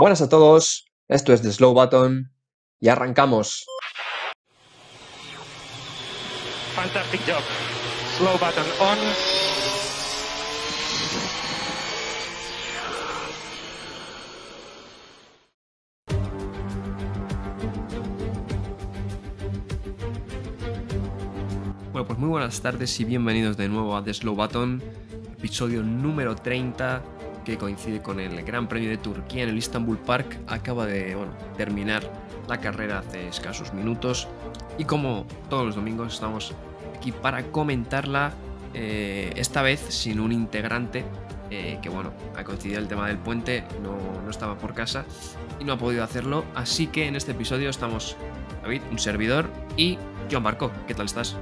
Buenas a todos, esto es The Slow Button y arrancamos. Fantastic job. Slow button on. Bueno, pues muy buenas tardes y bienvenidos de nuevo a The Slow Button, episodio número 30 que coincide con el Gran Premio de Turquía en el Istanbul Park. Acaba de terminar la carrera hace escasos minutos y como todos los domingos estamos aquí para comentarla, eh, esta vez sin un integrante eh, que bueno, ha coincidido el tema del puente, no, no estaba por casa y no ha podido hacerlo, así que en este episodio estamos David, un servidor y John Barco, ¿qué tal estás?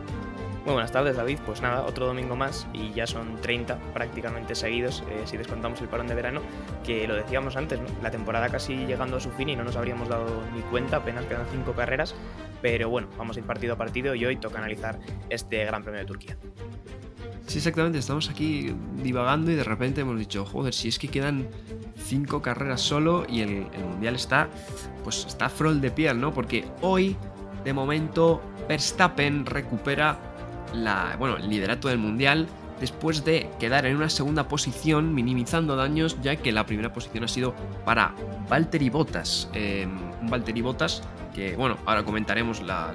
Muy buenas tardes, David. Pues nada, otro domingo más y ya son 30 prácticamente seguidos, eh, si descontamos el parón de verano, que lo decíamos antes. La temporada casi llegando a su fin y no nos habríamos dado ni cuenta, apenas quedan 5 carreras, pero bueno, vamos a ir partido a partido y hoy toca analizar este Gran Premio de Turquía. Sí, exactamente, estamos aquí divagando y de repente hemos dicho, joder, si es que quedan 5 carreras solo y el, el Mundial está, pues está frol de piel, ¿no? Porque hoy, de momento, Verstappen recupera la, bueno, el liderato del mundial después de quedar en una segunda posición minimizando daños ya que la primera posición ha sido para Valtteri Bottas eh, un Valtteri Bottas que bueno ahora comentaremos la,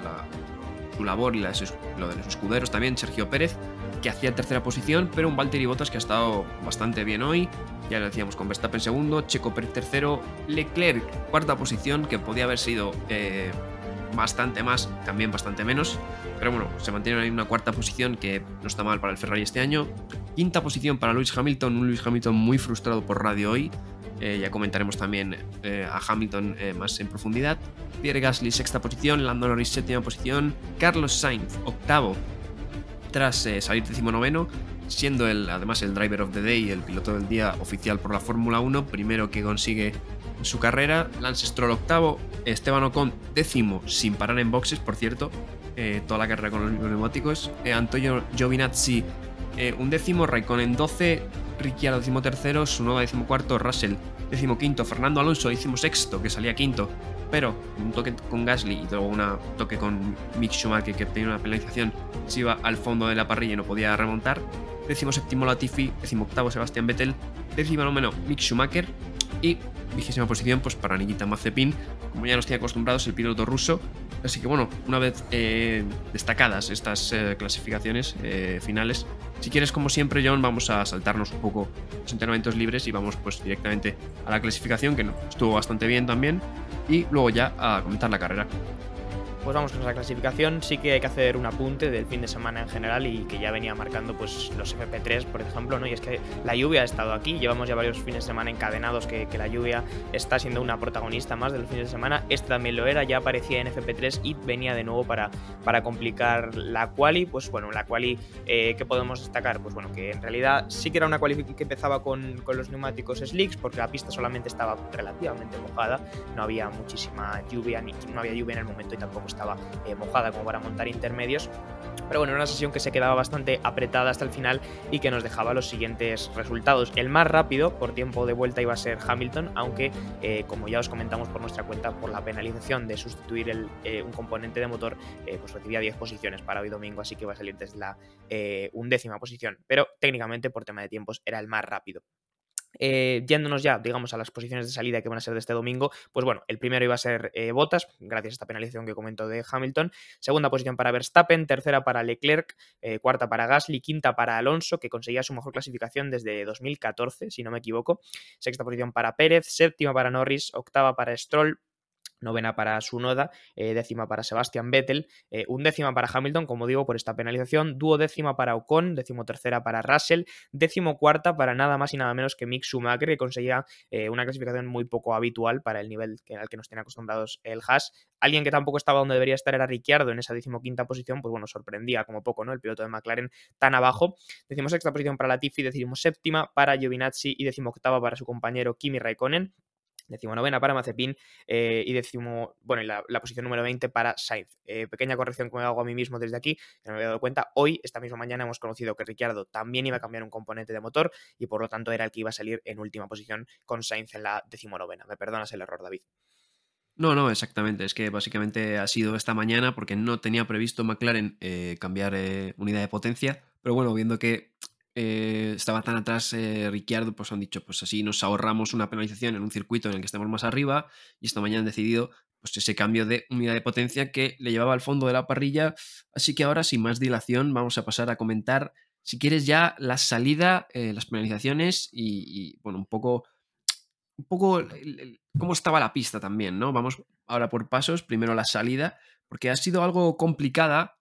su labor y la, lo de los escuderos también Sergio Pérez que hacía tercera posición pero un Valtteri Bottas que ha estado bastante bien hoy. Ya lo decíamos con Verstappen segundo Checo Pérez tercero Leclerc cuarta posición que podía haber sido eh, bastante más, también bastante menos. Pero bueno, se mantiene en una cuarta posición que no está mal para el Ferrari este año. Quinta posición para Lewis Hamilton, un Lewis Hamilton muy frustrado por radio hoy. Eh, ya comentaremos también eh, a Hamilton eh, más en profundidad. Pierre Gasly, sexta posición. Lando Norris, séptima posición. Carlos Sainz, octavo, tras salir decimonoveno, siendo el, además el driver of the day, el piloto del día oficial por la Fórmula 1, primero que consigue su carrera. Lance Stroll octavo, Esteban Ocon décimo, sin parar en boxes, por cierto, eh, toda la carrera con los mismos neumáticos. Eh, Antonio Giovinazzi eh, un décimo, Raikkonen 12, Ricciardo décimo tercero, Sunoda décimo cuarto, Russell décimo quinto, Fernando Alonso décimo sexto, que salía quinto, pero un toque con Gasly y luego un toque con Mick Schumacher que tenía una penalización, se iba al fondo de la parrilla y no podía remontar. Décimo séptimo Latifi, décimo octavo Sebastián Vettel, décimo noveno Mick Schumacher y vigésima posición pues para Nikita Mazepin, como ya nos tiene acostumbrados el piloto ruso. Así que bueno, una vez eh, destacadas estas eh, clasificaciones eh, finales, si quieres como siempre John, vamos a saltarnos un poco los entrenamientos libres y vamos pues directamente a la clasificación que estuvo bastante bien también y luego ya a comentar la carrera. Pues vamos con la clasificación. Sí que hay que hacer un apunte del fin de semana en general y que ya venía marcando pues los FP3, por ejemplo, ¿no? Y es que la lluvia ha estado aquí. Llevamos ya varios fines de semana encadenados que, la lluvia está siendo una protagonista más de los fines de semana. Este también lo era, ya aparecía en FP3 y venía de nuevo para, para complicar la quali. Pues bueno, la quali eh, que podemos destacar, pues bueno, que en realidad sí que era una quali que empezaba con, con los neumáticos slicks, porque la pista solamente estaba relativamente mojada, no había muchísima lluvia, ni no había lluvia en el momento y tampoco estaba eh, mojada como para montar intermedios. Pero bueno, era una sesión que se quedaba bastante apretada hasta el final y que nos dejaba los siguientes resultados. El más rápido por tiempo de vuelta iba a ser Hamilton, aunque eh, como ya os comentamos por nuestra cuenta, por la penalización de sustituir eh, un componente de motor, pues recibía 10 posiciones para hoy domingo, así que va a salir desde la undécima posición. Pero técnicamente por tema de tiempos era el más rápido. Eh, yéndonos ya, digamos, a las posiciones de salida que van a ser de este domingo, pues bueno, el primero iba a ser eh, Bottas, gracias a esta penalización que comento de Hamilton. Segunda posición para Verstappen, tercera para Leclerc, eh, cuarta para Gasly, quinta para Alonso, que conseguía su mejor clasificación desde 2014, si no me equivoco. Sexta posición para Pérez, séptima para Norris, octava para Stroll, novena para Sunoda, eh, décima para Sebastian Vettel, eh, undécima para Hamilton, como digo, por esta penalización, duodécima para Ocon, decimotercera para Russell, decimocuarta para nada más y nada menos que Mick Schumacher, que conseguía eh, una clasificación muy poco habitual para el nivel al que nos tiene acostumbrados el Haas. Alguien que tampoco estaba donde debería estar era Ricciardo en esa decimoquinta posición, pues bueno, sorprendía como poco, ¿no? El piloto de McLaren tan abajo. Decimosexta posición para Latifi, decimoséptima para Giovinazzi y decimoctava para su compañero Kimi Raikkonen Decimonovena para Mazepin eh, y decimo, bueno, la, la, posición número 20 para Sainz. Eh, pequeña corrección que me hago a mí mismo desde aquí, no me había dado cuenta. Hoy, esta misma mañana, hemos conocido que Ricciardo también iba a cambiar un componente de motor y por lo tanto era el que iba a salir en última posición con Sainz en la decimonovena. Me perdonas el error, David. No, no, exactamente. Es que básicamente ha sido esta mañana porque no tenía previsto McLaren eh, cambiar unidad de potencia. Pero bueno, viendo que eh, estaba tan atrás eh, Ricciardo, pues han dicho, pues así nos ahorramos una penalización en un circuito en el que estemos más arriba y esta mañana han decidido pues ese cambio de unidad de potencia que le llevaba al fondo de la parrilla. Así que ahora, sin más dilación, vamos a pasar a comentar, si quieres ya, la salida, eh, las penalizaciones y, bueno, un poco, un poco cómo estaba la pista también, ¿no? Vamos ahora por pasos, primero la salida, porque ha sido algo complicada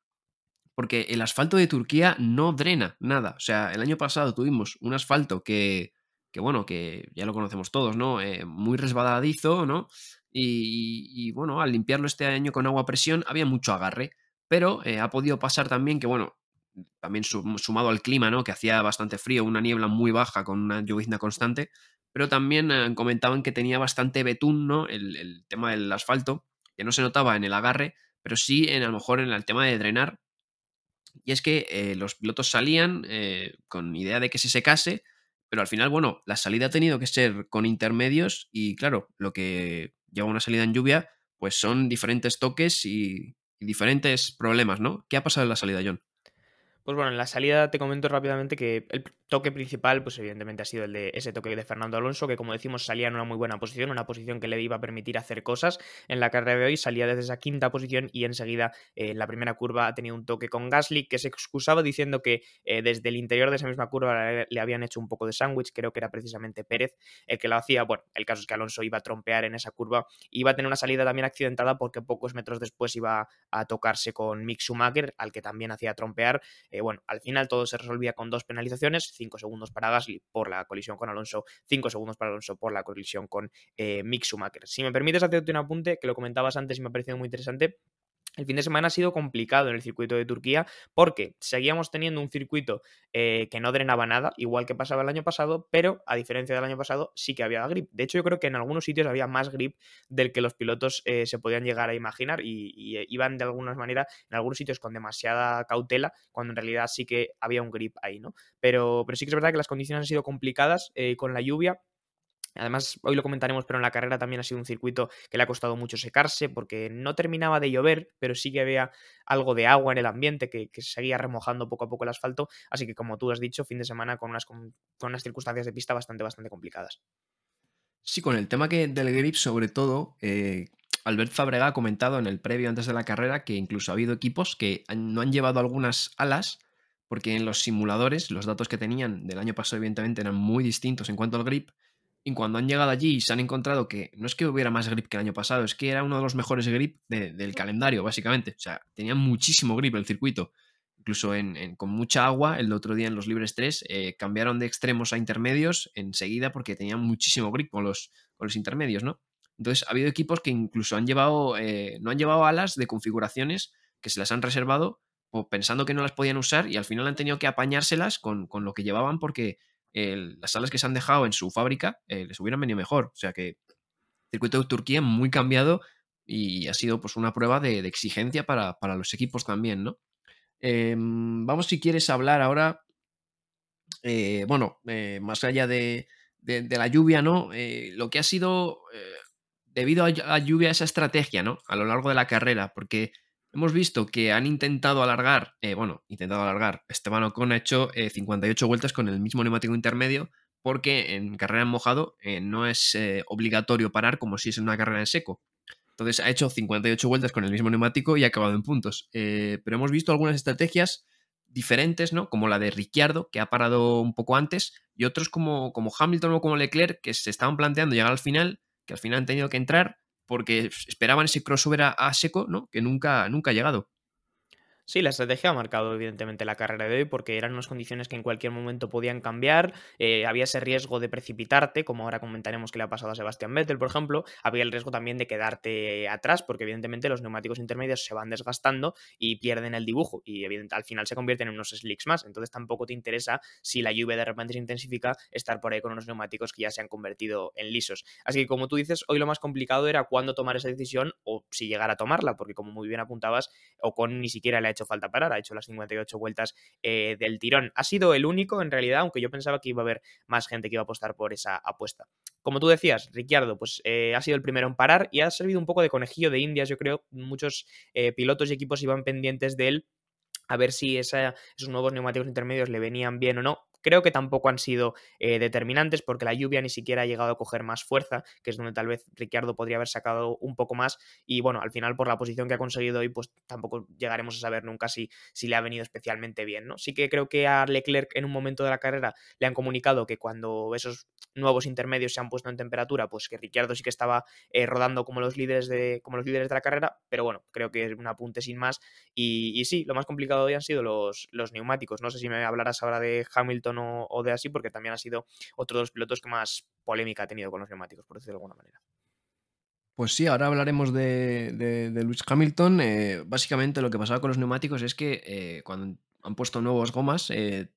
porque el asfalto de Turquía no drena nada. O sea, el año pasado tuvimos un asfalto que, que bueno, que ya lo conocemos todos, ¿no? Eh, muy resbaladizo, ¿no? Y, bueno, al limpiarlo este año con agua a presión había mucho agarre, pero eh, ha podido pasar también que, bueno, también sumado al clima, ¿no? Que hacía bastante frío, una niebla muy baja con una llovizna constante, pero también eh, comentaban que tenía bastante betún, ¿no? El, el, tema del asfalto, que no se notaba en el agarre, pero sí en a lo mejor en el tema de drenar, y es que eh, los pilotos salían eh, con idea de que se secase, pero al final, bueno, la salida ha tenido que ser con intermedios y claro, lo que lleva una salida en lluvia, pues son diferentes toques y, diferentes problemas, ¿no? ¿Qué ha pasado en la salida, John? Pues bueno, en la salida te comento rápidamente que el toque principal, pues evidentemente ha sido el de ese toque de Fernando Alonso, que como decimos salía en una muy buena posición, una posición que le iba a permitir hacer cosas. En la carrera de hoy salía desde esa quinta posición y enseguida eh, en la primera curva ha tenido un toque con Gasly, que se excusaba diciendo que eh, desde el interior de esa misma curva le, habían hecho un poco de sándwich, creo que era precisamente Pérez el que lo hacía. Bueno, el caso es que Alonso iba a trompear en esa curva, iba a tener una salida también accidentada porque pocos metros después iba a tocarse con Mick Schumacher, al que también hacía trompear. Eh, bueno, al final todo se resolvía con dos penalizaciones, 5 segundos para Gasly por la colisión con Alonso, 5 segundos para Alonso por la colisión con eh, Mick Schumacher. Si me permites hacerte un apunte, que lo comentabas antes y me ha parecido muy interesante, el fin de semana ha sido complicado en el circuito de Turquía porque seguíamos teniendo un circuito eh, que no drenaba nada, igual que pasaba el año pasado, pero a diferencia del año pasado sí que había grip. De hecho, yo creo que en algunos sitios había más grip del que los pilotos eh, se podían llegar a imaginar y, eh, iban de alguna manera en algunos sitios con demasiada cautela, cuando en realidad sí que había un grip ahí, ¿no? Pero, pero sí que es verdad que las condiciones han sido complicadas con la lluvia Además, hoy lo comentaremos, pero en la carrera también ha sido un circuito que le ha costado mucho secarse porque no terminaba de llover, pero sí que había algo de agua en el ambiente que, seguía remojando poco a poco el asfalto. Así que, como tú has dicho, fin de semana con unas, con, unas circunstancias de pista bastante, bastante complicadas. Sí, con el tema que del grip, sobre todo, eh, Albert Fabrega ha comentado en el previo antes de la carrera que incluso ha habido equipos que no han llevado algunas alas porque en los simuladores los datos que tenían del año pasado evidentemente eran muy distintos en cuanto al grip y cuando han llegado allí se han encontrado que no es que hubiera más grip que el año pasado, es que era uno de los mejores grip de, del calendario, básicamente. O sea, tenía muchísimo grip el circuito. Incluso en, en, con mucha agua, el otro día en los libres 3, eh, cambiaron de extremos a intermedios enseguida porque tenían muchísimo grip con los, con los intermedios, ¿no? Entonces, ha habido equipos que incluso han llevado, eh, no han llevado alas de configuraciones que se las han reservado pensando que no las podían usar y al final han tenido que apañárselas con, con lo que llevaban porque las alas que se han dejado en su fábrica eh, les hubieran venido mejor. O sea que el circuito de Turquía muy cambiado y ha sido pues una prueba de, exigencia para, para, los equipos también, ¿no? Eh, vamos si quieres hablar ahora, eh, bueno, eh, más allá de, de, de, la lluvia, ¿no? lo que ha sido debido a la lluvia esa estrategia, ¿no? A lo largo de la carrera, porque Hemos visto que han intentado alargar, eh, bueno, intentado alargar. Esteban Ocon ha hecho eh, 58 vueltas con el mismo neumático intermedio porque en carrera en mojado eh, no es eh, obligatorio parar como si es en una carrera en seco. Entonces ha hecho 58 vueltas con el mismo neumático y ha acabado en puntos. Eh, pero hemos visto algunas estrategias diferentes, ¿no? Como la de Ricciardo, que ha parado un poco antes, y otros como, como Hamilton o como Leclerc, que se estaban planteando llegar al final, que al final han tenido que entrar porque esperaban ese crossover a, seco, ¿no? Que nunca, nunca ha llegado. Sí, la estrategia ha marcado evidentemente la carrera de hoy porque eran unas condiciones que en cualquier momento podían cambiar, eh, había ese riesgo de precipitarte, como ahora comentaremos que le ha pasado a Sebastián Vettel, por ejemplo, había el riesgo también de quedarte atrás porque evidentemente los neumáticos intermedios se van desgastando y pierden el dibujo y al final se convierten en unos slicks más, entonces tampoco te interesa si la lluvia de repente se intensifica estar por ahí con unos neumáticos que ya se han convertido en lisos. Así que como tú dices, hoy lo más complicado era cuándo tomar esa decisión o si llegar a tomarla, porque como muy bien apuntabas, Ocon ni siquiera le ha hecho falta parar, ha hecho las 58 vueltas eh, del tirón. Ha sido el único, en realidad, aunque yo pensaba que iba a haber más gente que iba a apostar por esa apuesta. Como tú decías, Ricciardo, pues eh, ha sido el primero en parar y ha servido un poco de conejillo de indias, yo creo. Muchos eh, pilotos y equipos iban pendientes de él a ver si esos nuevos neumáticos intermedios le venían bien o no. Creo que tampoco han sido eh, determinantes porque la lluvia ni siquiera ha llegado a coger más fuerza, que es donde tal vez Ricciardo podría haber sacado un poco más. Y bueno, al final por la posición que ha conseguido hoy, pues tampoco llegaremos a saber nunca si, si le ha venido especialmente bien. ¿no? Sí que creo que a Leclerc en un momento de la carrera le han comunicado que cuando esos nuevos intermedios se han puesto en temperatura, pues que Ricciardo sí que estaba eh, rodando como los líderes de como los líderes de la carrera, pero bueno, creo que es un apunte sin más. Y, sí, lo más complicado hoy han sido los, los neumáticos. No sé si me hablarás ahora de Hamilton o, de así, porque también ha sido otro de los pilotos que más polémica ha tenido con los neumáticos, por decirlo de alguna manera. Pues sí, ahora hablaremos de, de, Lewis Hamilton. Eh, básicamente lo que pasaba con los neumáticos es que eh, cuando han puesto nuevas gomas eh,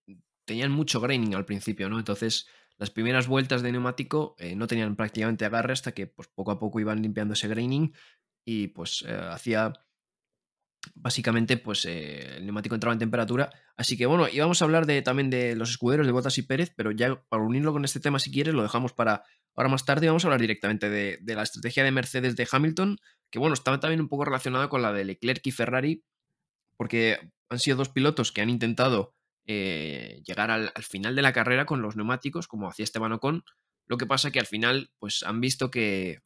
tenían mucho graining al principio, ¿no? Entonces las primeras vueltas de neumático no tenían prácticamente agarre hasta que pues, poco a poco iban limpiando ese graining y pues hacía básicamente pues eh, el neumático entraba en temperatura. Así que bueno, íbamos a hablar de, también de los escuderos de Bottas y Pérez, pero ya para unirlo con este tema si quieres lo dejamos para ahora más tarde. Vamos a hablar directamente de, la estrategia de Mercedes de Hamilton, que bueno, estaba también un poco relacionada con la de Leclerc y Ferrari, porque han sido dos pilotos que han intentado eh, llegar al, final de la carrera con los neumáticos, como hacía Esteban Ocon. Lo que pasa que al final pues han visto que...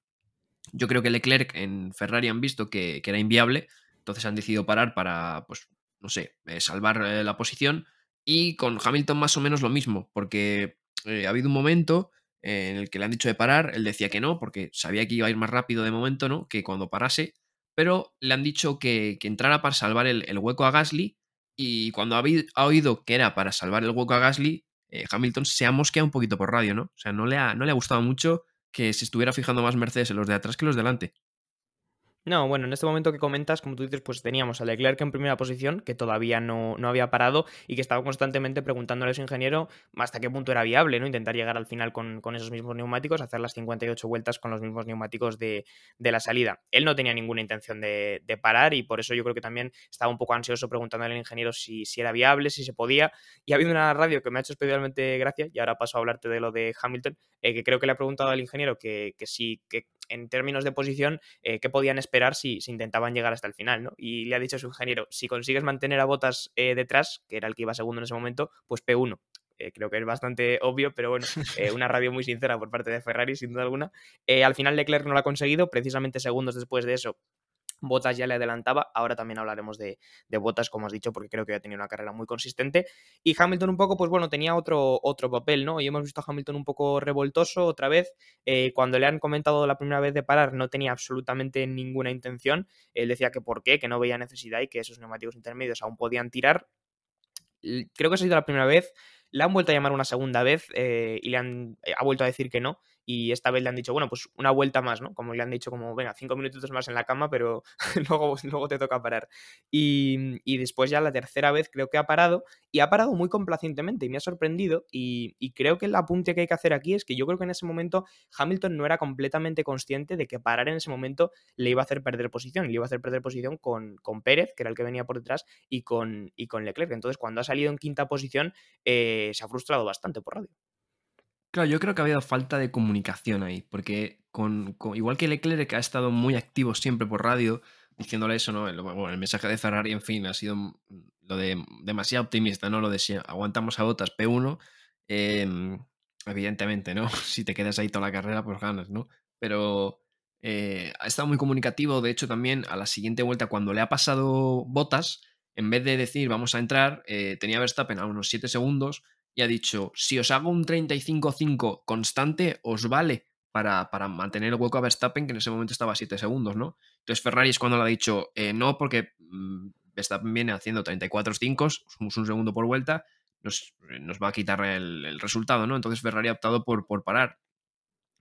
Yo creo que Leclerc en Ferrari han visto que era inviable entonces han decidido parar para, pues, no sé, eh, salvar eh, la posición. Y con Hamilton más o menos lo mismo, porque eh, ha habido un momento en el que le han dicho de parar, él decía que no, porque sabía que iba a ir más rápido de momento, ¿no? Que cuando parase, pero le han dicho que, entrara para salvar el, hueco a Gasly, y cuando ha, oído que era para salvar el hueco a Gasly, Hamilton se ha mosqueado un poquito por radio, ¿no? O sea, no le, ha, no le ha gustado mucho que se estuviera fijando más Mercedes en los de atrás que los de delante. No, bueno, en este momento que comentas, como tú dices, pues teníamos a Leclerc en primera posición, que todavía no, no, había parado y que estaba constantemente preguntándole a su ingeniero hasta qué punto era viable, ¿no? Intentar llegar al final con, esos mismos neumáticos, hacer las 58 vueltas con los mismos neumáticos de, la salida. Él no tenía ninguna intención de, parar y por eso yo creo que también estaba un poco ansioso preguntándole al ingeniero si, si, era viable, si se podía. Y ha habido una radio que me ha hecho especialmente gracia, y ahora paso a hablarte de lo de Hamilton, eh, que creo que le ha preguntado al ingeniero que, que sí, que en términos de posición, eh, qué podían esperar si, intentaban llegar hasta el final, ¿no? Y le ha dicho a su ingeniero, si consigues mantener a Botas eh, detrás, que era el que iba segundo en ese momento, pues P1. Eh, creo que es bastante obvio, pero bueno, una radio muy sincera por parte de Ferrari, sin duda alguna. al final Leclerc no lo ha conseguido, precisamente segundos después de eso Botas ya le adelantaba, ahora también hablaremos de, Botas, como has dicho, porque creo que ha tenido una carrera muy consistente. Y Hamilton un poco, pues bueno, tenía otro, otro papel, ¿no? Y hemos visto a Hamilton un poco revoltoso otra vez. Eh, cuando le han comentado la primera vez de parar, no tenía absolutamente ninguna intención. Él decía que por qué, que no veía necesidad y que esos neumáticos intermedios aún podían tirar. Creo que ha sido la primera vez. Le han vuelto a llamar una segunda vez eh, y le han eh, ha vuelto a decir que no y esta vez le han dicho, bueno, pues una vuelta más, ¿no? Como le han dicho, como, venga, cinco minutitos más en la cama, pero luego, luego te toca parar. Y, y, después ya la tercera vez creo que ha parado y ha parado muy complacientemente y me ha sorprendido y, y, creo que el apunte que hay que hacer aquí es que yo creo que en ese momento Hamilton no era completamente consciente de que parar en ese momento le iba a hacer perder posición, le iba a hacer perder posición con, con Pérez, que era el que venía por detrás, y con, y con Leclerc. Entonces cuando ha salido en quinta posición eh, se ha frustrado bastante por radio. Claro, yo creo que ha habido falta de comunicación ahí, porque con, igual que Leclerc ha estado muy activo siempre por radio, diciéndole eso, ¿no? El, mensaje de Ferrari, en fin, ha sido lo de demasiado optimista, ¿no? Lo de si aguantamos a botas P1, em, evidentemente, ¿no? Si te quedas ahí toda la carrera, pues ganas, ¿no? Pero eh, ha estado muy comunicativo, de hecho también a la siguiente vuelta, cuando le ha pasado botas, en vez de decir vamos a entrar, eh, tenía Verstappen a unos 7 segundos, y ha dicho, si os hago un 35-5 constante, os vale para, para, mantener el hueco a Verstappen, que en ese momento estaba a 7 segundos, ¿no? Entonces Ferrari es cuando le ha dicho, eh, no, porque mm, Verstappen viene haciendo 34 5, un segundo por vuelta, nos, nos va a quitar el, resultado, ¿no? Entonces Ferrari ha optado por, por parar.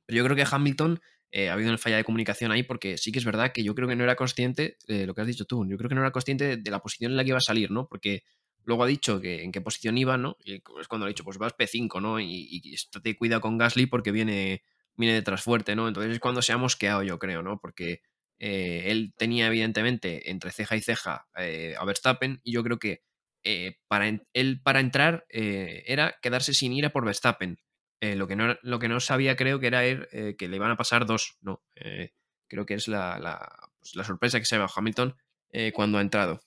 Pero yo creo que Hamilton eh, ha habido una falla de comunicación ahí porque sí que es verdad que yo creo que no era consciente de lo que has dicho tú, yo creo que no era consciente de, la posición en la que iba a salir, ¿no? Porque luego ha dicho que en qué posición iba, ¿no? Y es cuando ha dicho, pues vas P5, ¿no? Y, y, te cuida con Gasly porque viene, viene detrás fuerte, ¿no? Entonces es cuando se ha mosqueado, yo creo, ¿no? Porque eh, él tenía evidentemente entre ceja y ceja eh, a Verstappen y yo creo que para él para entrar era quedarse sin ira por Verstappen. Eh, lo, que no, lo que no sabía creo que era eh, que le iban a pasar dos, ¿no? Eh, creo que es la, pues, la, sorpresa que se va Hamilton cuando ha entrado,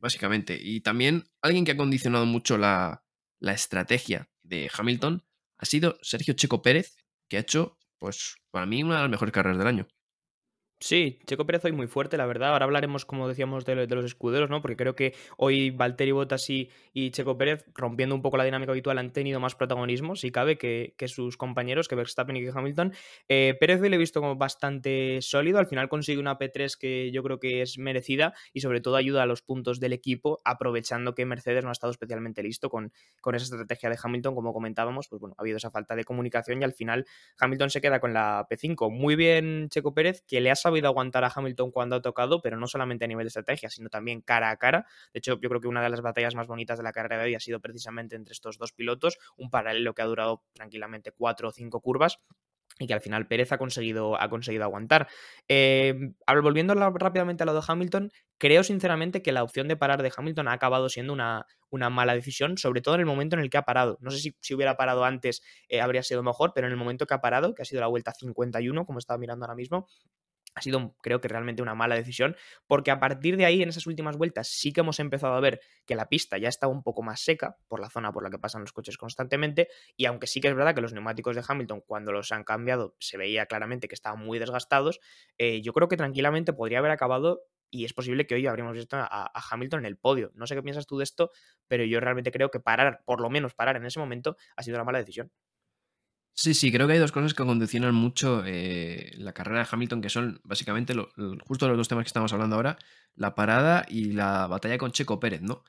básicamente. Y también alguien que ha condicionado mucho la, la, estrategia de Hamilton ha sido Sergio Checo Pérez, que ha hecho, pues, para mí una de las mejores carreras del año. Sí, Checo Pérez hoy muy fuerte, la verdad. Ahora hablaremos, como decíamos, de, los escuderos, ¿no? Porque creo que hoy Valtteri Bottas y, Checo Pérez, rompiendo un poco la dinámica habitual, han tenido más protagonismo, si cabe, que, sus compañeros, que Verstappen y que Hamilton. Eh, Pérez hoy le he visto como bastante sólido. Al final consigue una P3 que yo creo que es merecida y sobre todo ayuda a los puntos del equipo, aprovechando que Mercedes no ha estado especialmente listo con, con esa estrategia de Hamilton, como comentábamos. Pues bueno, ha habido esa falta de comunicación y al final Hamilton se queda con la P5. Muy bien Checo Pérez, que le ha sabido sabido aguantar a Hamilton cuando ha tocado, pero no solamente a nivel de estrategia, sino también cara a cara. De hecho, yo creo que una de las batallas más bonitas de la carrera de hoy ha sido precisamente entre estos dos pilotos, un paralelo que ha durado tranquilamente cuatro o cinco curvas y que al final Pérez ha conseguido, ha conseguido aguantar. Eh, volviendo rápidamente a lo de Hamilton, creo sinceramente que la opción de parar de Hamilton ha acabado siendo una, una mala decisión, sobre todo en el momento en el que ha parado. No sé si, si hubiera parado antes eh, habría sido mejor, pero en el momento que ha parado, que ha sido la vuelta 51, como estaba mirando ahora mismo, ha sido, creo que realmente una mala decisión, porque a partir de ahí, en esas últimas vueltas, sí que hemos empezado a ver que la pista ya estaba un poco más seca por la zona por la que pasan los coches constantemente, y aunque sí que es verdad que los neumáticos de Hamilton, cuando los han cambiado, se veía claramente que estaban muy desgastados, eh, yo creo que tranquilamente podría haber acabado y es posible que hoy habríamos visto a, a, Hamilton en el podio. No sé qué piensas tú de esto, pero yo realmente creo que parar, por lo menos parar en ese momento, ha sido una mala decisión. Sí, sí, creo que hay dos cosas que condicionan mucho eh, la carrera de Hamilton, que son básicamente justo los dos temas que estamos hablando ahora, la parada y la batalla con Checo Pérez, ¿no?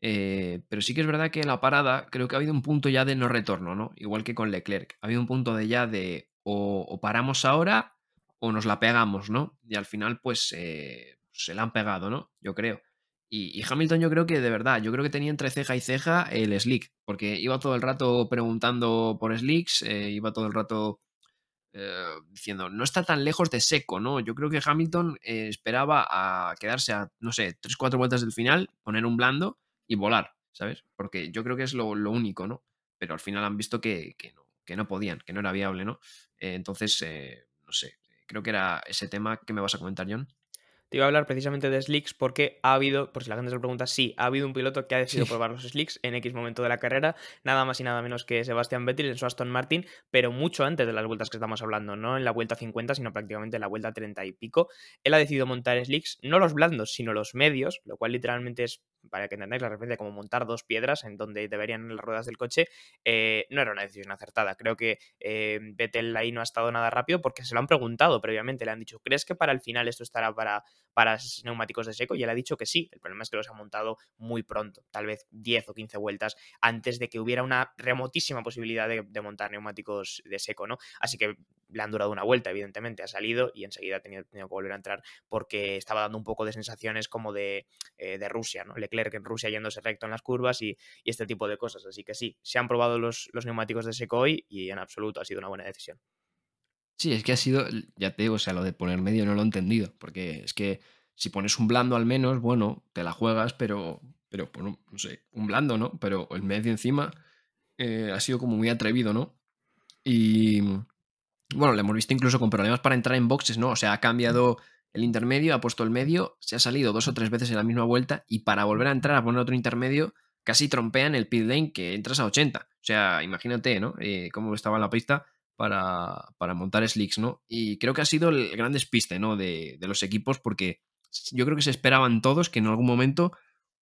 Eh, pero sí que es verdad que la parada creo que ha habido un punto ya de no retorno, ¿no? Igual que con Leclerc. Ha habido un punto de ya de o, paramos ahora o nos la pegamos, ¿no? Y al final, pues eh, se la han pegado, ¿no? Yo creo. Y, Hamilton yo creo que de verdad, yo creo que tenía entre ceja y ceja el slick, porque iba todo el rato preguntando por slicks, eh, iba todo el rato eh, diciendo, no está tan lejos de seco, ¿no? Yo creo que Hamilton eh, esperaba a quedarse a, no sé, 3-4 vueltas del final, poner un blando y volar, ¿sabes? Porque yo creo que es lo, único, ¿no? Pero al final han visto que, no, que no podían, que no era viable, ¿no? entonces, no sé, creo que era ese tema que me vas a comentar, John. Te iba a hablar precisamente de slicks porque ha habido, por si la gente se lo pregunta, sí, ha habido un piloto que ha decidido probar los slicks en X momento de la carrera, nada más y nada menos que Sebastián Vettel en su Aston Martin, pero mucho antes de las vueltas que estamos hablando, no en la vuelta 50, sino prácticamente en la vuelta 30 y pico. Él ha decidido montar slicks, no los blandos, sino los medios, lo cual literalmente es para que entendáis la referencia, como montar dos piedras en donde deberían las ruedas del coche, eh, no era una decisión acertada. Creo que eh, Vettel ahí no ha estado nada rápido porque se lo han preguntado previamente, le han dicho, ¿crees que para el final esto estará para, para neumáticos de seco? Y él ha dicho que sí, el problema es que los ha montado muy pronto, tal vez 10 o 15 vueltas antes de que hubiera una remotísima posibilidad de, montar neumáticos de seco, ¿no? Así que le han durado una vuelta, evidentemente, ha salido y enseguida ha tenido, que volver a entrar porque estaba dando un poco de sensaciones como de, eh, de Rusia, ¿no? Leclerc en Rusia yéndose recto en las curvas y, este tipo de cosas. Así que sí, se han probado los, neumáticos de seco hoy y en absoluto ha sido una buena decisión. Sí, es que ha sido, ya te digo, o sea, lo de poner medio no lo he entendido, porque es que si pones un blando al menos, bueno, te la juegas, pero, pero bueno, no sé, un blando, ¿no? Pero el medio encima eh, ha sido como muy atrevido, ¿no? Y bueno, le hemos visto incluso con problemas para entrar en boxes, ¿no? O sea, ha cambiado el intermedio, ha puesto el medio, se ha salido dos o tres veces en la misma vuelta y para volver a entrar a poner otro intermedio casi trompea en el pit lane que entras a 80. O sea, imagínate, ¿no? Eh, cómo estaba la pista para, para, montar slicks, ¿no? Y creo que ha sido el gran despiste, ¿no? De, los equipos porque yo creo que se esperaban todos que en algún momento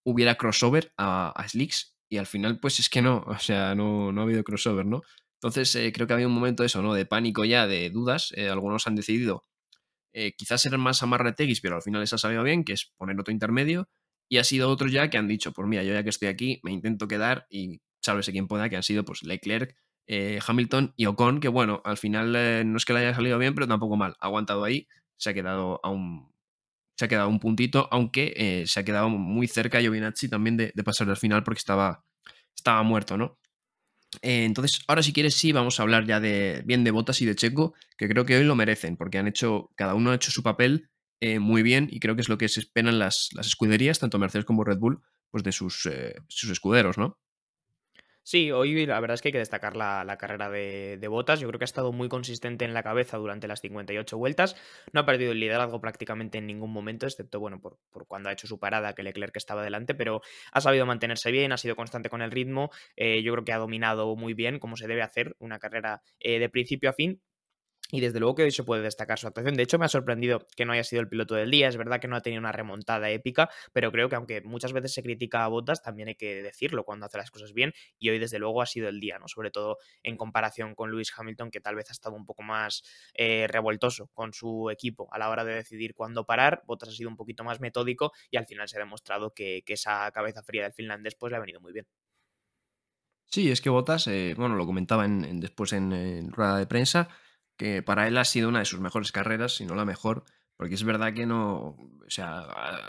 hubiera crossover a, slicks y al final pues es que no, o sea, no, no ha habido crossover, ¿no? Entonces eh, creo que había un momento de eso, ¿no? De pánico ya, de dudas. Eh, algunos han decidido eh, quizás ser más amarreteguis, pero al final les ha salido bien, que es poner otro intermedio. y ha sido otros ya que han dicho, pues mira, yo ya que estoy aquí, me intento quedar y sálvese quien pueda, que han sido pues Leclerc, eh, Hamilton y Ocon, que bueno, al final eh, no es que le haya salido bien, pero tampoco mal, ha aguantado ahí, se ha quedado a un, se ha quedado un puntito, aunque se ha quedado muy cerca Giovinazzi también de, de pasar al final porque estaba, estaba muerto, ¿no? Entonces, ahora si quieres, sí, vamos a hablar ya de bien de Botas y de Checo, que creo que hoy lo merecen, porque han hecho, cada uno ha hecho su papel muy bien y creo que es lo que se esperan las, las escuderías, tanto Mercedes como Red Bull, pues de sus, sus escuderos, ¿no? Sí, hoy la verdad es que hay que destacar la, carrera de, Botas. Yo creo que ha estado muy consistente en la cabeza durante las 58 vueltas. No ha perdido el liderazgo prácticamente en ningún momento, excepto bueno, por, cuando ha hecho su parada, que Leclerc estaba delante, pero ha sabido mantenerse bien, ha sido constante con el ritmo. Eh, yo creo que ha dominado muy bien, como se debe hacer, una carrera eh, de principio a fin. Y desde luego que hoy se puede destacar su actuación. De hecho, me ha sorprendido que no haya sido el piloto del día. Es verdad que no ha tenido una remontada épica, pero creo que aunque muchas veces se critica a Bottas, también hay que decirlo cuando hace las cosas bien. Y hoy, desde luego, ha sido el día, ¿no? Sobre todo en comparación con Lewis Hamilton, que tal vez ha estado un poco más eh, revoltoso con su equipo a la hora de decidir cuándo parar. Bottas ha sido un poquito más metódico y al final se ha demostrado que, esa cabeza fría del finlandés pues le ha venido muy bien. Sí, es que Bottas, eh, bueno, lo comentaba después en, en rueda de prensa que para él ha sido una de sus mejores carreras, si no la mejor, porque es verdad que no, o sea,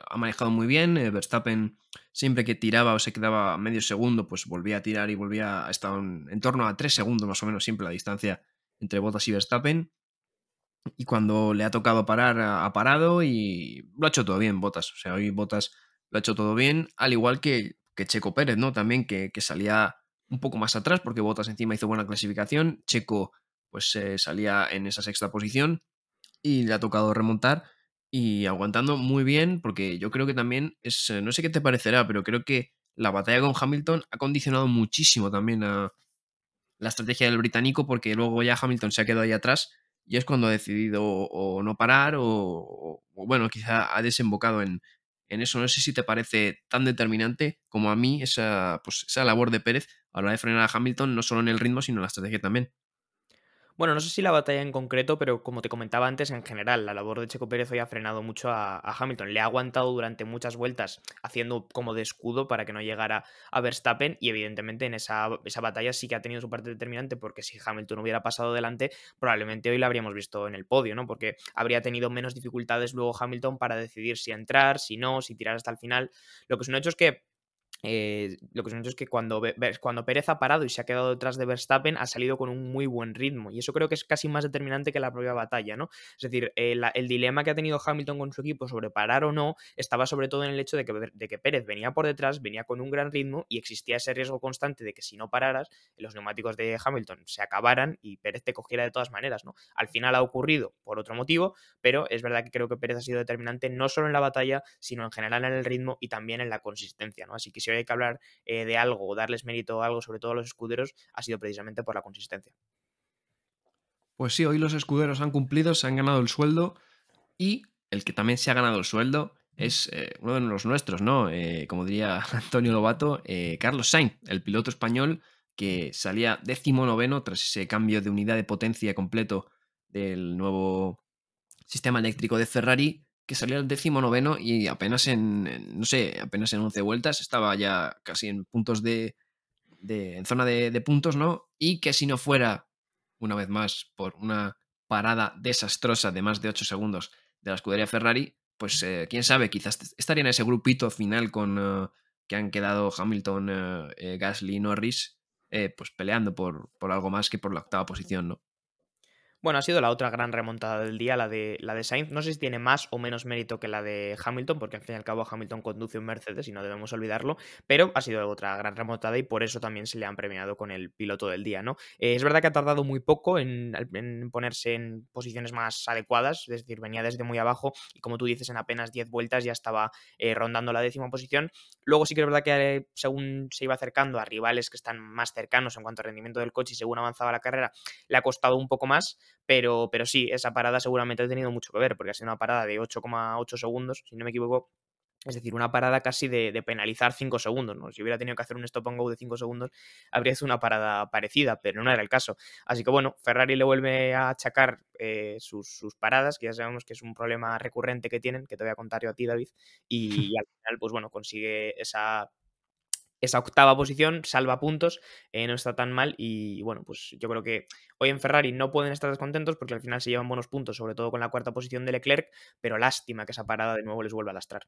ha manejado muy bien, eh, Verstappen siempre que tiraba o se quedaba medio segundo, pues volvía a tirar y volvía a estar en, torno a tres segundos más o menos siempre la distancia entre Bottas y Verstappen. Y cuando le ha tocado parar, ha parado y lo ha hecho todo bien, Bottas. O sea, hoy Bottas lo ha hecho todo bien, al igual que, que Checo Pérez, ¿no? También que, que salía un poco más atrás porque Bottas encima hizo buena clasificación. Checo pues salía en esa sexta posición y le ha tocado remontar y aguantando muy bien porque yo creo que también es, eh, no sé qué te parecerá, pero creo que la batalla con Hamilton ha condicionado muchísimo también a la estrategia del británico porque luego ya Hamilton se ha quedado ahí atrás y es cuando ha decidido o no parar o, bueno, quizá ha desembocado en, en, eso. No sé si te parece tan determinante como a mí esa, pues, esa labor de Pérez a la hora de frenar a Hamilton, no solo en el ritmo, sino en la estrategia también. Bueno, no sé si la batalla en concreto, pero como te comentaba antes, en general, la labor de Checo Pérez hoy ha frenado mucho a, Hamilton. Le ha aguantado durante muchas vueltas haciendo como de escudo para que no llegara a Verstappen y evidentemente en esa, esa batalla sí que ha tenido su parte determinante porque si Hamilton hubiera pasado delante, probablemente hoy la habríamos visto en el podio, ¿no? Porque habría tenido menos dificultades luego Hamilton para decidir si entrar, si no, si tirar hasta el final. Lo que es un hecho es que eh, lo que se es que cuando, cuando Pérez ha parado y se ha quedado detrás de Verstappen, ha salido con un muy buen ritmo. Y eso creo que es casi más determinante que la propia batalla, ¿no? Es decir, eh, el dilema que ha tenido Hamilton con su equipo sobre parar o no estaba sobre todo en el hecho de que, de que Pérez venía por detrás, venía con un gran ritmo y existía ese riesgo constante de que si no pararas, los neumáticos de Hamilton se acabaran y Pérez te cogiera de todas maneras, ¿no? Al final ha ocurrido por otro motivo, pero es verdad que creo que Pérez ha sido determinante no solo en la batalla, sino en general en el ritmo y también en la consistencia, ¿no? Así que si hay que hablar eh, de algo o darles mérito a algo, sobre todo a los escuderos, ha sido precisamente por la consistencia. Pues sí, hoy los escuderos han cumplido, se han ganado el sueldo y el que también se ha ganado el sueldo es eh, uno de los nuestros, ¿no? Eh, como diría Antonio Lobato, Carlos Sainz, el piloto español que salía décimo noveno tras ese cambio de unidad de potencia completo del nuevo sistema eléctrico de Ferrari que salió al décimo noveno y apenas en, no sé, apenas en 11 vueltas estaba ya casi en puntos de, en zona de, puntos, ¿no? Y que si no fuera, una vez más, por una parada desastrosa de más de 8 segundos de la escudería Ferrari, pues eh, quién sabe, quizás estaría en ese grupito final con eh, que han quedado Hamilton, eh, Gasly y Norris, pues peleando por, por algo más que por la octava posición, ¿no? Bueno, ha sido la otra gran remontada del día, la de, la de Sainz. No sé si tiene más o menos mérito que la de Hamilton, porque al fin y al cabo Hamilton conduce un Mercedes y no debemos olvidarlo, pero ha sido otra gran remontada y por eso también se le han premiado con el piloto del día, ¿no? Eh, es verdad que ha tardado muy poco en, ponerse en posiciones más adecuadas, es decir, venía desde muy abajo y como tú dices, en apenas 10 vueltas ya estaba eh, rondando la décima posición. Luego sí que es verdad que eh, según se iba acercando a rivales que están más cercanos en cuanto al rendimiento del coche y según avanzaba la carrera, le ha costado un poco más, pero, pero sí, esa parada seguramente ha tenido mucho que ver, porque ha sido una parada de 8,8 segundos, si no me equivoco, Es decir, una parada casi de, penalizar 5 segundos. ¿no? Si hubiera tenido que hacer un stop and go de 5 segundos, habría sido una parada parecida, pero no era el caso. Así que bueno, Ferrari le vuelve a achacar eh, sus, paradas, que ya sabemos que es un problema recurrente que tienen, que te voy a contar yo a ti, David. Y, al final, pues bueno, consigue esa esa octava posición, salva puntos, eh, no está tan mal y bueno, pues yo creo que hoy en Ferrari no pueden estar descontentos porque al final se llevan buenos puntos, sobre todo con la cuarta posición de Leclerc, pero lástima que esa parada de nuevo les vuelva a lastrar.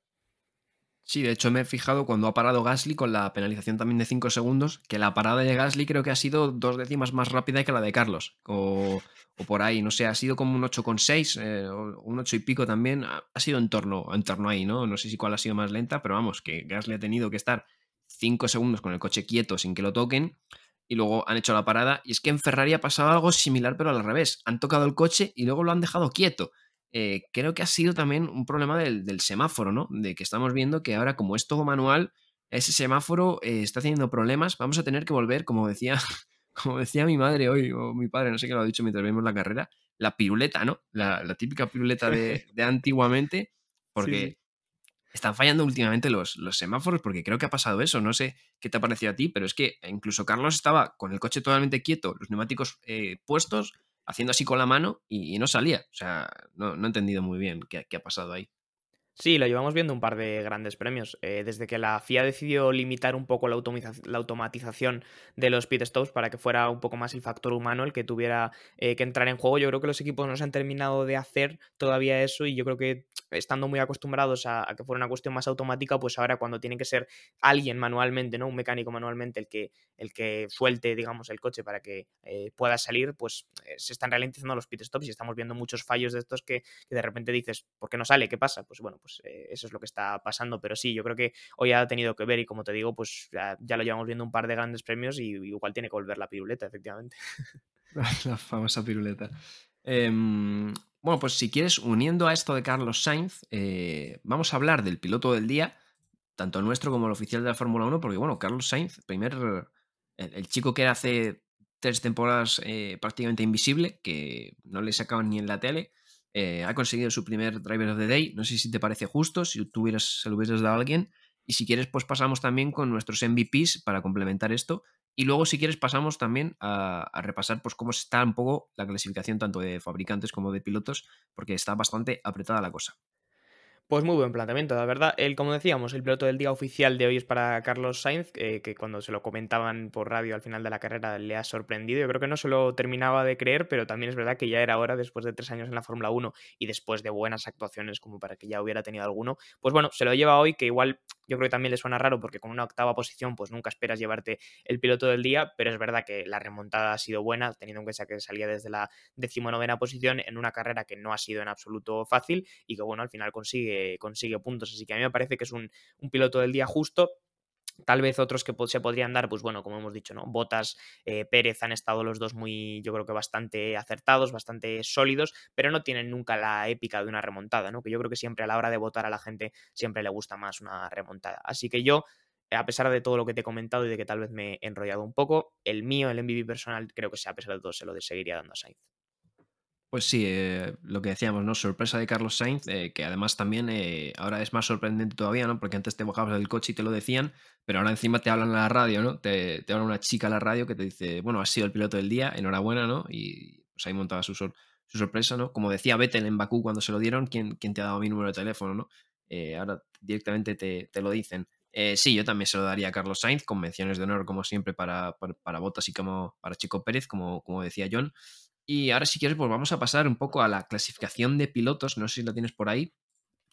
Sí, de hecho me he fijado cuando ha parado Gasly con la penalización también de 5 segundos, que la parada de Gasly creo que ha sido dos décimas más rápida que la de Carlos, o, por ahí, no sé, ha sido como un 8,6, eh, un 8 y pico también, ha, sido en torno, en torno ahí, ¿no? No sé si cuál ha sido más lenta, pero vamos, que Gasly ha tenido que estar 5 segundos con el coche quieto sin que lo toquen, y luego han hecho la parada, y es que en Ferrari ha pasado algo similar, pero al revés, han tocado el coche y luego lo han dejado quieto. Eh, creo que ha sido también un problema del, semáforo, ¿no? De que estamos viendo que ahora, como es todo manual, ese semáforo eh, está teniendo problemas. Vamos a tener que volver, como decía, como decía mi madre hoy, o mi padre, no sé qué lo ha dicho mientras vemos la carrera, la piruleta, ¿no? La, típica piruleta de, antiguamente, porque están fallando últimamente los, semáforos, porque creo que ha pasado eso. No sé qué te ha parecido a ti, pero es que incluso Carlos estaba con el coche totalmente quieto, los neumáticos eh, puestos haciendo así con la mano y, no salía. O sea, no, no, he entendido muy bien qué, qué ha pasado ahí. Sí, lo llevamos viendo un par de grandes premios. Eh, desde que la FIA decidió limitar un poco la, automatización de los pit stops para que fuera un poco más el factor humano el que tuviera eh, que entrar en juego, yo creo que los equipos no se han terminado de hacer todavía eso y yo creo que estando muy acostumbrados a, que fuera una cuestión más automática, pues ahora cuando tiene que ser alguien manualmente, ¿no? Un mecánico manualmente el que, el que suelte, digamos, el coche para que eh, pueda salir, pues se están ralentizando los pit stops y estamos viendo muchos fallos de estos que de repente dices, ¿por qué no sale? ¿Qué pasa? Pues bueno, pues eh, eso es lo que está pasando. Pero sí, yo creo que hoy ha tenido que ver y como te digo, pues ya, lo llevamos viendo un par de grandes premios y igual tiene que volver la piruleta, efectivamente. la famosa piruleta. Em, bueno, pues si quieres, uniendo a esto de Carlos Sainz, eh, vamos a hablar del piloto del día, tanto nuestro como el oficial de la Fórmula 1, porque bueno, Carlos Sainz, primer, el, chico que era hace tres temporadas eh, prácticamente invisible, que no le sacaban ni en la tele, eh, ha conseguido su primer Driver of the Day. No sé si te parece justo, si tú se lo hubieras dado a alguien. Y si quieres, pues pasamos también con nuestros MVPs para complementar esto. Y luego, si quieres, pasamos también a, a, repasar pues, cómo está un poco la clasificación tanto de fabricantes como de pilotos, porque está bastante apretada la cosa. Pues muy buen planteamiento, la verdad. El, como decíamos, el piloto del día oficial de hoy es para Carlos Sainz, eh, que cuando se lo comentaban por radio al final de la carrera le ha sorprendido. Yo creo que no se lo terminaba de creer, pero también es verdad que ya era hora, después de tres años en la Fórmula 1 y después de buenas actuaciones como para que ya hubiera tenido alguno, pues bueno, se lo lleva hoy, que igual yo creo que también le suena raro porque con una octava posición pues nunca esperas llevarte el piloto del día, pero es verdad que la remontada ha sido buena, teniendo en cuenta que salía desde la decimonovena posición en una carrera que no ha sido en absoluto fácil y que bueno, al final consigue, consigue puntos. Así que a mí me parece que es un, piloto del día justo. Tal vez otros que se podrían dar, pues bueno, como hemos dicho, ¿no? Botas, eh, Pérez han estado los dos muy, yo creo que bastante acertados, bastante sólidos, pero no tienen nunca la épica de una remontada, ¿no? Que yo creo que siempre a la hora de votar a la gente siempre le gusta más una remontada. Así que yo, a pesar de todo lo que te he comentado y de que tal vez me he enrollado un poco, el mío, el MVP personal, creo que sea a pesar de todo se lo seguiría dando a Sainz. Pues sí, eh, lo que decíamos, ¿no? Sorpresa de Carlos Sainz, eh, que además también eh, ahora es más sorprendente todavía, ¿no? Porque antes te bajabas del coche y te lo decían, pero ahora encima te hablan en la radio, ¿no? Te, te habla una chica a la radio que te dice, bueno, has sido el piloto del día, enhorabuena, ¿no? Y pues ahí montaba su, su sorpresa, ¿no? Como decía Vettel en Bakú cuando se lo dieron, ¿quién, te ha dado mi número de teléfono, ¿no? ahora directamente te, lo dicen. sí, yo también se lo daría a Carlos Sainz, con menciones de honor, como siempre, para, para, para Botas y como para Chico Pérez, como, como decía John. Y ahora si quieres, pues vamos a pasar un poco a la clasificación de pilotos. No sé si la tienes por ahí.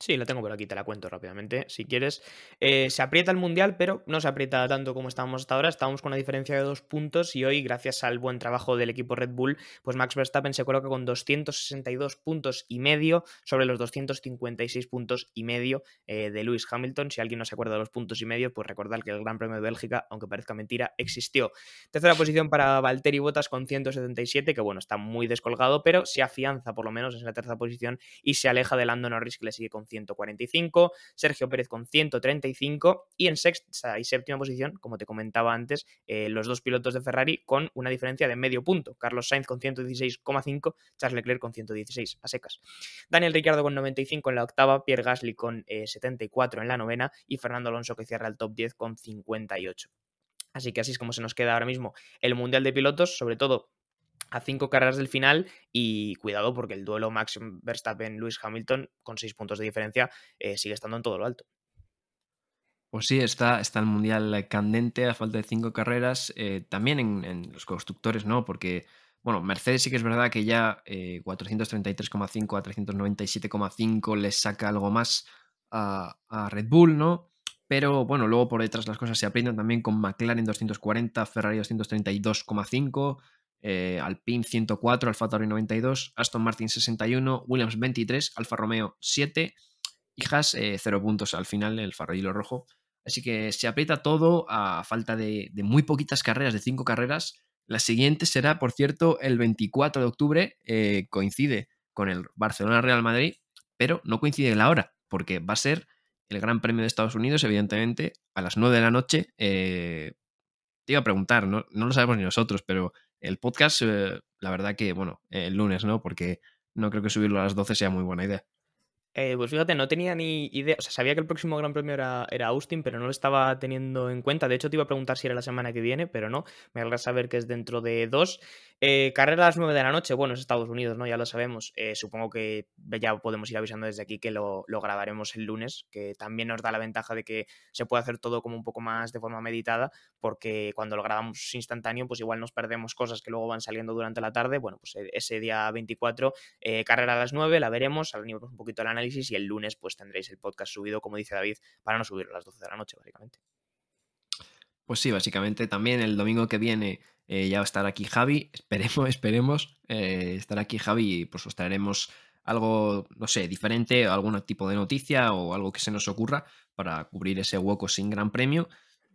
Sí, la tengo por aquí, te la cuento rápidamente, si quieres. Eh, se aprieta el Mundial, pero no se aprieta tanto como estábamos hasta ahora. Estábamos con una diferencia de dos puntos y hoy, gracias al buen trabajo del equipo Red Bull, pues Max Verstappen se coloca con 262 puntos y medio sobre los 256 puntos y medio eh, de Lewis Hamilton. Si alguien no se acuerda de los puntos y medio, pues recordad que el Gran Premio de Bélgica, aunque parezca mentira, existió. Tercera posición para Valtteri Bottas con 177, que bueno, está muy descolgado, pero se afianza por lo menos en la tercera posición y se aleja de Lando Norris, que le sigue con 145, Sergio Pérez con 135 y en sexta y séptima posición, como te comentaba antes, eh, los dos pilotos de Ferrari con una diferencia de medio punto. Carlos Sainz con 116,5, Charles Leclerc con 116 a secas. Daniel Ricciardo con 95 en la octava, Pierre Gasly con 74 eh, en la novena y Fernando Alonso que cierra el top 10 con 58. Así que así es como se nos queda ahora mismo el Mundial de Pilotos, sobre todo a cinco carreras del final y cuidado porque el duelo Max Verstappen-Lewis Hamilton con seis puntos de diferencia eh, sigue estando en todo lo alto. Pues sí, está, está el Mundial candente a falta de cinco carreras, eh, también en, los constructores, ¿no? Porque, bueno, Mercedes sí que es verdad que ya 433,5 eh, a 397,5 les saca algo más a, a Red Bull, ¿no? Pero bueno, luego por detrás las cosas se aprietan también con McLaren 240, Ferrari 232,5, eh, Alpine 104, Alfa Tauri 92, Aston Martin 61, Williams 23, Alfa Romeo 7 y Haas 0 eh, puntos al final, el farolillo rojo. Así que se aprieta todo a falta de, muy poquitas carreras, de 5 carreras. La siguiente será, por cierto, el 24 de octubre, eh, coincide con el Barcelona-Real Madrid, pero no coincide la hora, porque va a ser el Gran Premio de Estados Unidos, evidentemente, a las 9 de la noche. Eh, te iba a preguntar, no, no, lo sabemos ni nosotros, pero el podcast, eh, la verdad que, bueno, el lunes, ¿no? Porque no creo que subirlo a las 12 sea muy buena idea. Eh, pues fíjate, no tenía ni idea. O sea, sabía que el próximo Gran Premio era, era, Austin, pero no lo estaba teniendo en cuenta. De hecho, te iba a preguntar si era la semana que viene, pero no. Me alegra saber que es dentro de dos. Eh, carrera a las 9 de la noche, bueno, es Estados Unidos, ¿no? Ya lo sabemos. Eh, supongo que ya podemos ir avisando desde aquí que lo, lo, grabaremos el lunes, que también nos da la ventaja de que se puede hacer todo como un poco más de forma meditada, porque cuando lo grabamos instantáneo, pues igual nos perdemos cosas que luego van saliendo durante la tarde. Bueno, pues e, ese día 24, eh, carrera a las 9, la veremos, haremos un poquito el y el lunes pues tendréis el podcast subido, como dice David, para no subirlo a las 12 de la noche, básicamente. Pues sí, básicamente también el domingo que viene eh, ya va a estar aquí Javi. Esperemos, esperemos eh, estar aquí Javi y pues os traeremos algo, no sé, diferente, algún tipo de noticia o algo que se nos ocurra para cubrir ese hueco sin gran premio.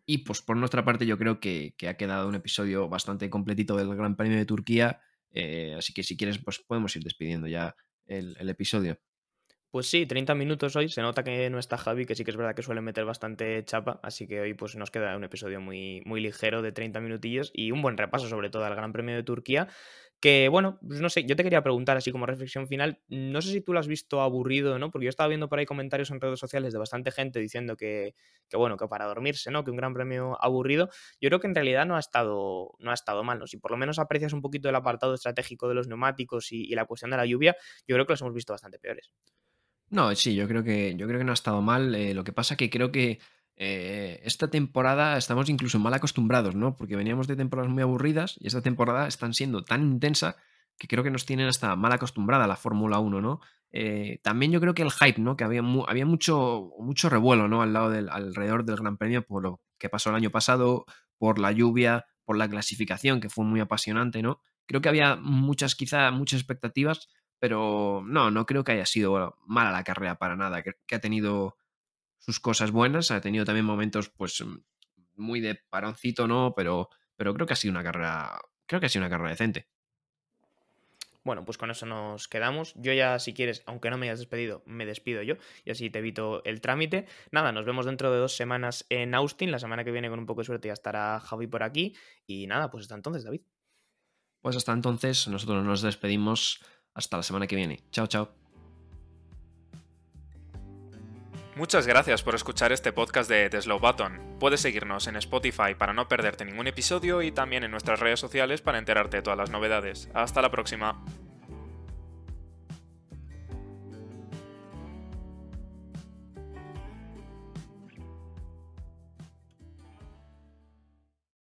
Y pues por nuestra parte yo creo que, ha quedado un episodio bastante completito del Gran Premio de Turquía. Eh, así que si quieres, pues podemos ir despidiendo ya el episodio. Pues sí, 30 minutos hoy. Se nota que no está Javi, que sí que es verdad que suele meter bastante chapa. Así que hoy pues nos queda un episodio muy, muy ligero de 30 minutillos y un buen repaso sobre todo al Gran Premio de Turquía. Que bueno, pues no sé, yo te quería preguntar así como reflexión final, no sé si tú lo has visto aburrido, ¿no? Porque yo estaba viendo por ahí comentarios en redes sociales de bastante gente diciendo que, que bueno, que para dormirse, ¿no? Que un gran premio aburrido. Yo creo que en realidad no ha estado, no ha estado mal. Si por lo menos aprecias un poquito el apartado estratégico de los neumáticos y, y la cuestión de la lluvia, yo creo que los hemos visto bastante peores. No, sí, yo creo que, yo creo que no ha estado mal. Eh, lo que pasa que creo que eh, esta temporada estamos incluso mal acostumbrados, ¿no? Porque veníamos de temporadas muy aburridas y esta temporada están siendo tan intensa que creo que nos tienen hasta mal acostumbrada la Fórmula 1, ¿no? Eh, también yo creo que el hype, ¿no? Que había, había mucho, mucho revuelo, ¿no? Al lado del, alrededor del Gran Premio por lo que pasó el año pasado, por la lluvia, por la clasificación, que fue muy apasionante, ¿no? Creo que había muchas, quizá, muchas expectativas pero no, no creo que haya sido mala la carrera para nada. que ha tenido sus cosas buenas, ha tenido también momentos, pues, mm, muy de paroncito, ¿no? Pero, pero creo que ha sido una carrera. Creo que ha sido una carrera decente. Bueno, pues con eso nos quedamos. Yo ya, si quieres, aunque no me hayas despedido, me despido yo y así te evito el trámite. Nada, nos vemos dentro de dos semanas en Austin. La semana que viene, con un poco de suerte, ya estará Javi por aquí. Y nada, pues hasta entonces, David. Pues hasta entonces, nosotros nos despedimos. Hasta la semana que viene. Chao, chao. Muchas gracias por escuchar este podcast de The Slow Button. Puedes seguirnos en Spotify para no perderte ningún episodio y también en nuestras redes sociales para enterarte de todas las novedades. Hasta la próxima.